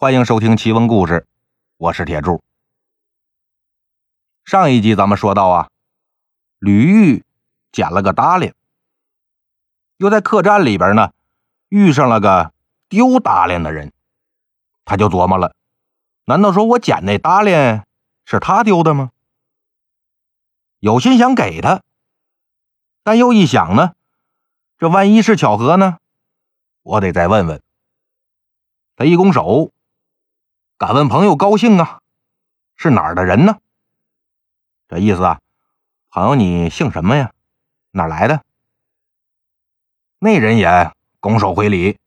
欢迎收听奇闻故事，我是铁柱。上一集咱们说到啊，吕玉捡了个搭裢，又在客栈里边呢遇上了个丢搭裢的人，他就琢磨了：难道说我捡那搭裢是他丢的吗？有心想给他，但又一想呢，这万一是巧合呢？我得再问问。他一拱手。敢问朋友高兴啊？是哪儿的人呢？这意思啊，朋友你姓什么呀？哪来的？那人也拱手回礼，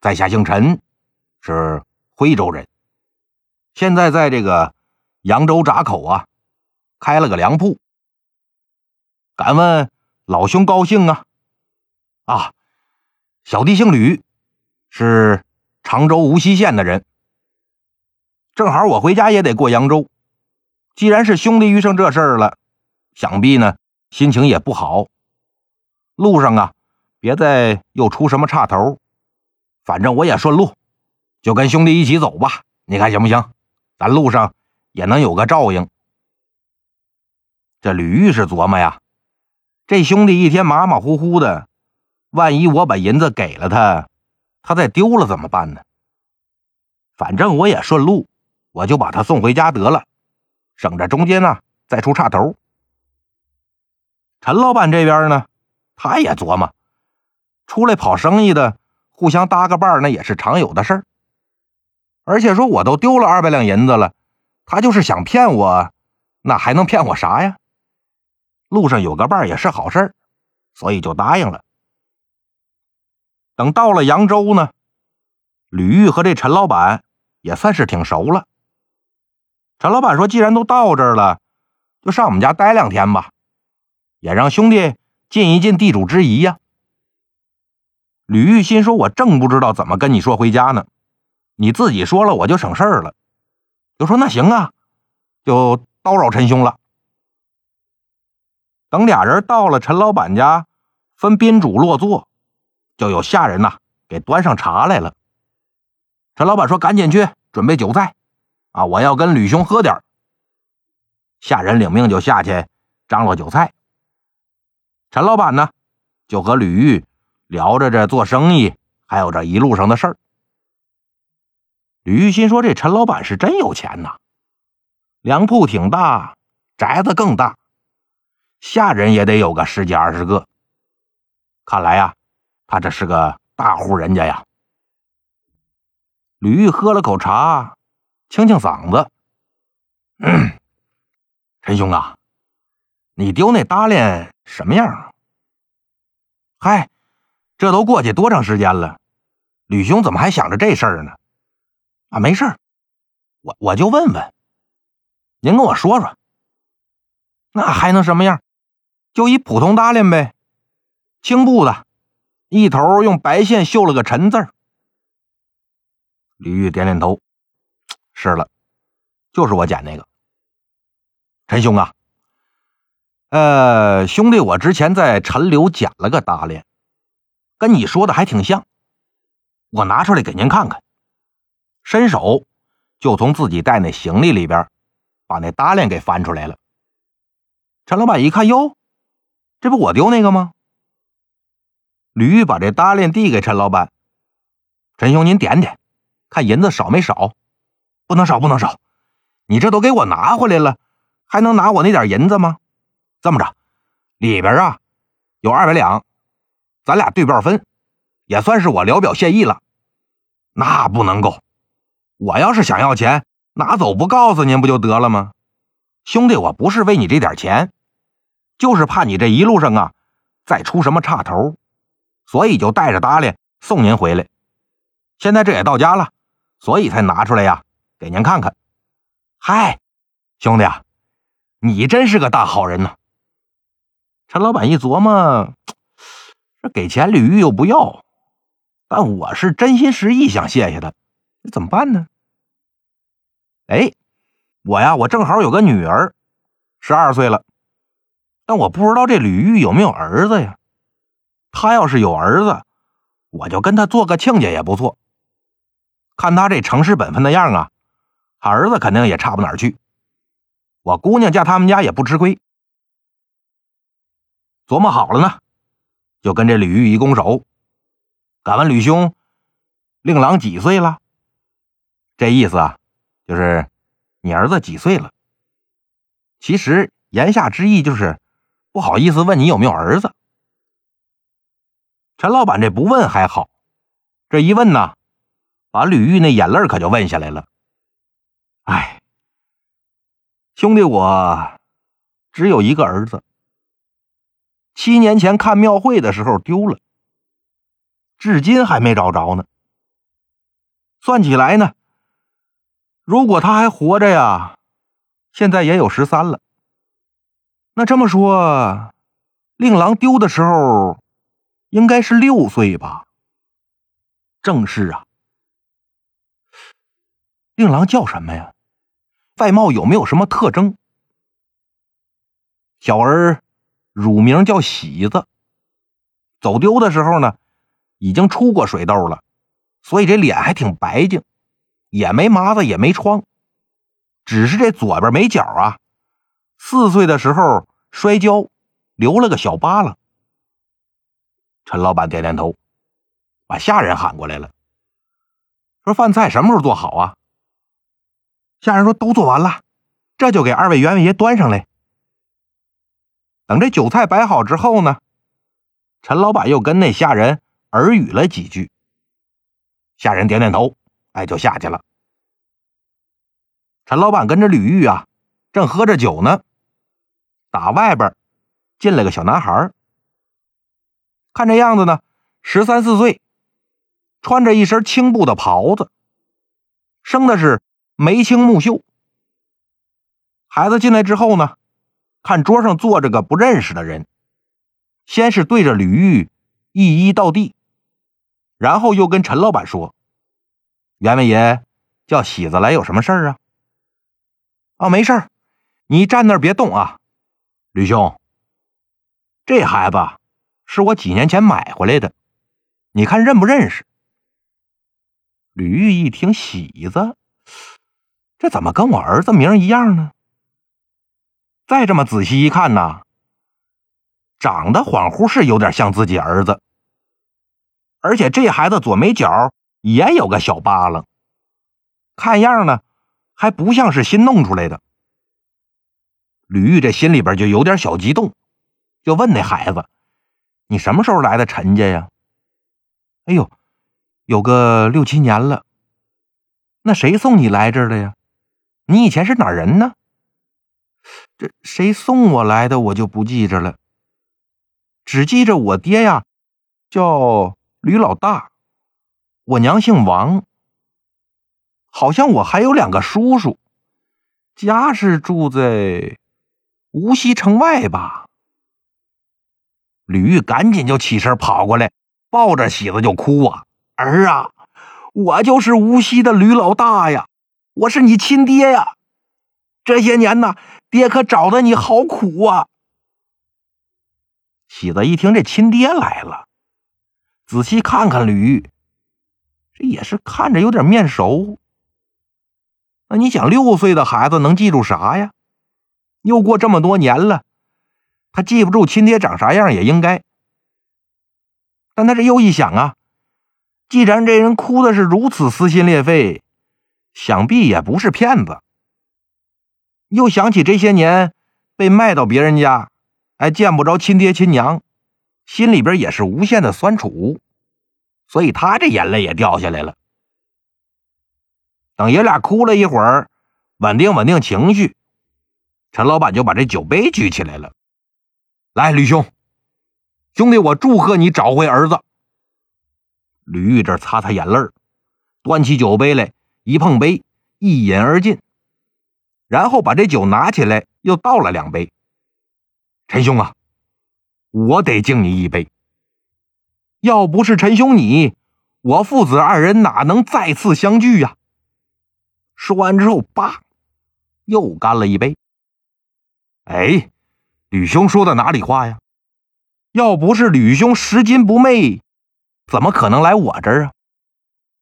在下姓陈，是徽州人，现在在这个扬州闸口啊，开了个粮铺。敢问老兄高兴啊？啊，小弟姓吕，是常州无锡县的人。正好我回家也得过扬州，既然是兄弟遇上这事儿了，想必呢心情也不好。路上啊，别再又出什么岔头，反正我也顺路，就跟兄弟一起走吧。你看行不行？咱路上也能有个照应。这吕玉是琢磨呀，这兄弟一天马马虎虎的，万一我把银子给了他，他再丢了怎么办呢？反正我也顺路。我就把他送回家得了，省着中间呢再出岔头。陈老板这边呢，他也琢磨，出来跑生意的互相搭个伴那也是常有的事儿。而且说我都丢了二百两银子了，他就是想骗我，那还能骗我啥呀？路上有个伴也是好事所以就答应了。等到了扬州呢，吕玉和这陈老板也算是挺熟了。陈老板说：“既然都到这儿了，就上我们家待两天吧，也让兄弟尽一尽地主之谊呀。”吕玉心说：“我正不知道怎么跟你说回家呢，你自己说了，我就省事儿了。”就说：“那行啊，就叨扰陈兄了。”等俩人到了陈老板家，分宾主落座，就有下人呐给端上茶来了。陈老板说：“赶紧去准备酒菜。”啊！我要跟吕兄喝点下人领命就下去张罗酒菜。陈老板呢，就和吕玉聊着这做生意，还有这一路上的事儿。吕玉心说：“这陈老板是真有钱呐，粮铺挺大，宅子更大，下人也得有个十几二十个。看来呀，他这是个大户人家呀。”吕玉喝了口茶。清清嗓子，陈兄啊，你丢那搭链什么样啊？嗨，这都过去多长时间了，吕兄怎么还想着这事儿呢？啊，没事我我就问问，您跟我说说，那还能什么样？就一普通搭链呗，青布的，一头用白线绣了个陈字儿。吕玉点点头。是了，就是我捡那个。陈兄啊，呃，兄弟，我之前在陈留捡了个搭裢，跟你说的还挺像。我拿出来给您看看。伸手就从自己带那行李里边把那搭裢给翻出来了。陈老板一看，哟，这不我丢那个吗？吕玉把这搭链递给陈老板，陈兄您点点，看银子少没少。不能少，不能少！你这都给我拿回来了，还能拿我那点银子吗？这么着，里边啊有二百两，咱俩对半分，也算是我聊表谢意了。那不能够，我要是想要钱，拿走不告诉您不就得了吗？兄弟，我不是为你这点钱，就是怕你这一路上啊再出什么岔头，所以就带着搭理送您回来。现在这也到家了，所以才拿出来呀。给您看看，嗨，兄弟啊，你真是个大好人呐！陈老板一琢磨，这给钱吕玉又不要，但我是真心实意想谢谢他，那怎么办呢？哎，我呀，我正好有个女儿，十二岁了，但我不知道这吕玉有没有儿子呀？他要是有儿子，我就跟他做个亲家也不错。看他这成事本分的样啊，儿子肯定也差不哪儿去。我姑娘嫁他们家也不吃亏。琢磨好了呢，就跟这吕玉一拱手。敢问吕兄，令郎几岁了？这意思啊，就是你儿子几岁了？其实言下之意就是不好意思问你有没有儿子。陈老板这不问还好，这一问呢，把吕玉那眼泪可就问下来了。哎，兄弟，我只有一个儿子，七年前看庙会的时候丢了。至今还没找着呢。算起来呢，如果他还活着呀，现在也有十三了。那这么说，令郎丢的时候应该是六岁吧？正是啊。令郎叫什么呀？外貌有没有什么特征？小儿乳名叫喜子，走丢的时候呢？已经出过水痘了，所以这脸还挺白净，也没麻子，也没疮，只是这左边没角啊，四岁的时候摔跤，留了个小疤了。陈老板点点头，把下人喊过来了，说：“饭菜什么时候做好啊？”下人说：“都做完了，这就给二位员外爷端上来。”等这酒菜摆好之后呢，陈老板又跟那下人。耳语了几句，下人点点头，哎，就下去了。陈老板跟着吕玉啊，正喝着酒呢，打外边进来个小男孩，看这样子呢，十三四岁，穿着一身青布的袍子，生的是眉清目秀。孩子进来之后呢，看桌上坐着个不认识的人，先是对着吕玉一一道地。然后又跟陈老板说：“员外爷叫喜子来，有什么事儿啊？”“啊，没事儿，你站那儿别动啊。”“吕兄，这孩子是我几年前买回来的，你看认不认识？”吕玉一听“喜子”，这怎么跟我儿子名一样呢？再这么仔细一看呢，长得恍惚是有点像自己儿子。而且这孩子左眉角也有个小疤了，看样呢还不像是新弄出来的。吕玉这心里边就有点小激动，就问那孩子：“你什么时候来的陈家呀？”“哎呦，有个六七年了。”“那谁送你来这儿的呀？你以前是哪人呢？”“这谁送我来的我就不记着了，只记着我爹呀，叫……”吕老大，我娘姓王，好像我还有两个叔叔，家是住在无锡城外吧。吕玉赶紧就起身跑过来，抱着喜子就哭啊：“儿啊，我就是无锡的吕老大呀，我是你亲爹呀！这些年呢，爹可找的你好苦啊。”喜子一听这亲爹来了。仔细看看吕玉，这也是看着有点面熟。那你想，六岁的孩子能记住啥呀？又过这么多年了，他记不住亲爹长啥样也应该。但他这又一想啊，既然这人哭的是如此撕心裂肺，想必也不是骗子。又想起这些年被卖到别人家，还见不着亲爹亲娘。心里边也是无限的酸楚，所以他这眼泪也掉下来了。等爷俩哭了一会儿，稳定稳定情绪，陈老板就把这酒杯举起来了。来，吕兄，兄弟，我祝贺你找回儿子。吕玉这擦擦眼泪端起酒杯来，一碰杯，一饮而尽，然后把这酒拿起来，又倒了两杯。陈兄啊。我得敬你一杯。要不是陈兄你，我父子二人哪能再次相聚呀？说完之后，叭，又干了一杯。哎，吕兄说的哪里话呀？要不是吕兄拾金不昧，怎么可能来我这儿啊？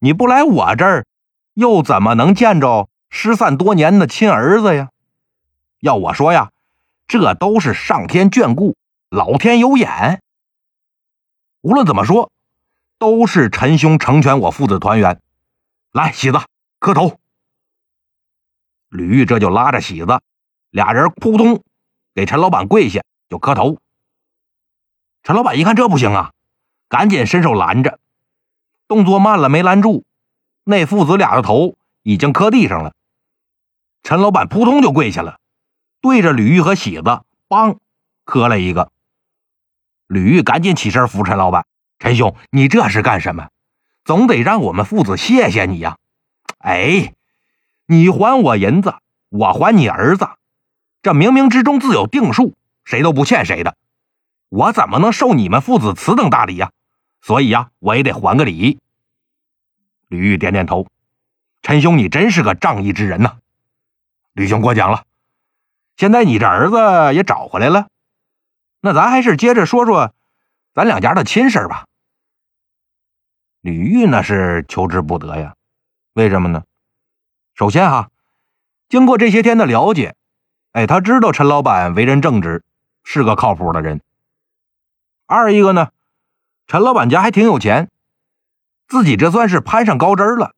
你不来我这儿，又怎么能见着失散多年的亲儿子呀？要我说呀，这都是上天眷顾，老天有眼。无论怎么说，都是陈兄成全我父子团圆。来，喜子磕头。吕玉这就拉着喜子，俩人扑通给陈老板跪下就磕头。陈老板一看这不行啊，赶紧伸手拦着，动作慢了没拦住，那父子俩的头已经磕地上了。陈老板扑通就跪下了，对着吕玉和喜子梆磕了一个。吕玉赶紧起身扶陈老板：“陈兄，你这是干什么？总得让我们父子谢谢你呀！哎，你还我银子，我还你儿子，这冥冥之中自有定数，谁都不欠谁的。我怎么能受你们父子此等大礼呀？所以呀，我也得还个礼。”吕玉点点头：“陈兄，你真是个仗义之人呐！吕兄过奖了。现在你这儿子也找回来了。”那咱还是接着说说咱两家的亲事吧。吕玉那是求之不得呀，为什么呢？首先哈，经过这些天的了解，哎，他知道陈老板为人正直，是个靠谱的人。二一个呢，陈老板家还挺有钱，自己这算是攀上高枝了，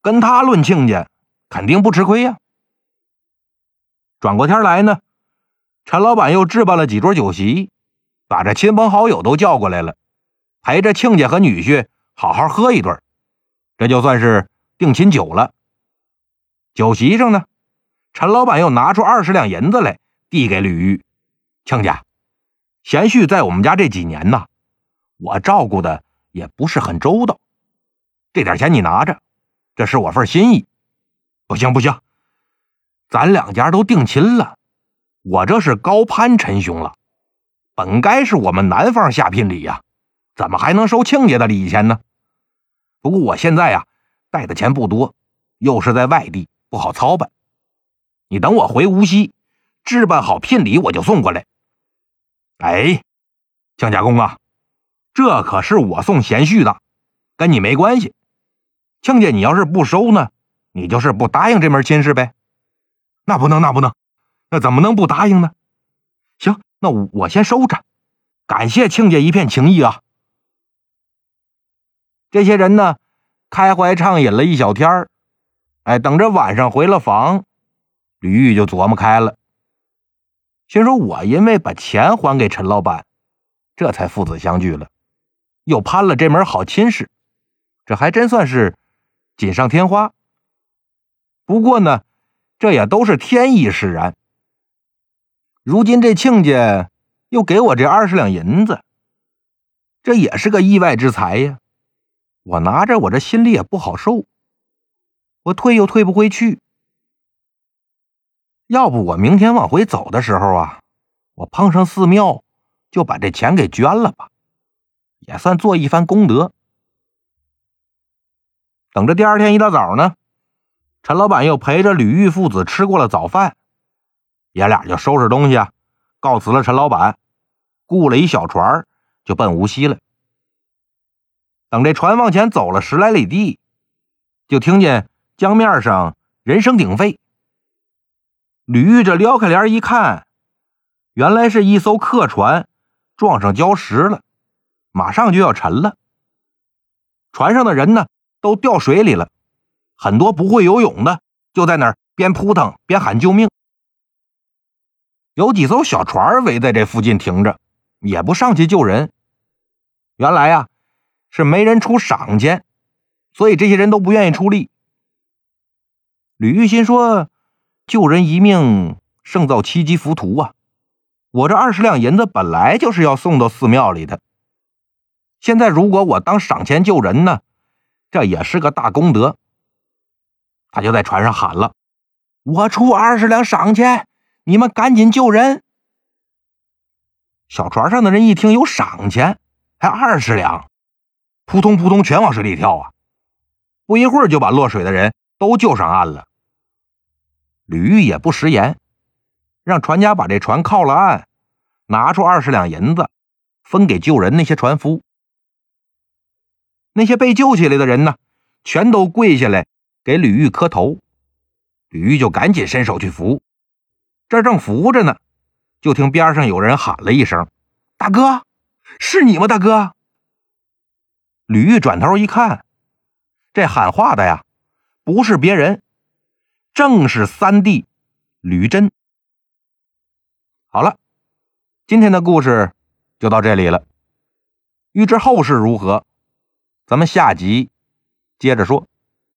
跟他论亲家，肯定不吃亏呀。转过天来呢。陈老板又置办了几桌酒席，把这亲朋好友都叫过来了，陪着亲家和女婿好好喝一顿，这就算是定亲酒了。酒席上呢，陈老板又拿出二十两银子来递给吕玉：“亲家，贤婿在我们家这几年呐，我照顾的也不是很周到，这点钱你拿着，这是我份心意。不行不行，咱两家都定亲了。”我这是高攀陈兄了，本该是我们男方下聘礼呀，怎么还能收亲家的礼钱呢？不过我现在呀，带的钱不多，又是在外地，不好操办。你等我回无锡，置办好聘礼，我就送过来。哎，江家公啊，这可是我送贤婿的，跟你没关系。亲家，你要是不收呢，你就是不答应这门亲事呗。那不能，那不能。那怎么能不答应呢？行，那我我先收着。感谢亲家一片情谊啊！这些人呢，开怀畅饮了一小天儿。哎，等着晚上回了房，吕玉就琢磨开了，心说：“我因为把钱还给陈老板，这才父子相聚了，又攀了这门好亲事，这还真算是锦上添花。不过呢，这也都是天意使然。”如今这亲家又给我这二十两银子，这也是个意外之财呀！我拿着，我这心里也不好受。我退又退不回去，要不我明天往回走的时候啊，我碰上寺庙，就把这钱给捐了吧，也算做一番功德。等着第二天一大早呢，陈老板又陪着吕玉父子吃过了早饭。爷俩就收拾东西啊，告辞了陈老板，雇了一小船，就奔无锡了。等这船往前走了十来里地，就听见江面上人声鼎沸。吕玉这撩开帘一看，原来是一艘客船撞上礁石了，马上就要沉了。船上的人呢，都掉水里了，很多不会游泳的就在那儿边扑腾边喊救命。有几艘小船围在这附近停着，也不上去救人。原来呀，是没人出赏钱，所以这些人都不愿意出力。吕玉心说：“救人一命胜造七级浮屠啊！我这二十两银子本来就是要送到寺庙里的，现在如果我当赏钱救人呢，这也是个大功德。”他就在船上喊了：“我出二十两赏钱。”你们赶紧救人！小船上的人一听有赏钱，还二十两，扑通扑通全往水里跳啊！不一会儿就把落水的人都救上岸了。吕玉也不食言，让船家把这船靠了岸，拿出二十两银子分给救人那些船夫。那些被救起来的人呢，全都跪下来给吕玉磕头。吕玉就赶紧伸手去扶，这正扶着呢，就听边上有人喊了一声：“大哥，是你吗？大哥！”吕玉转头一看，这喊话的呀，不是别人，正是三弟吕真。好了，今天的故事就到这里了。欲知后事如何，咱们下集接着说。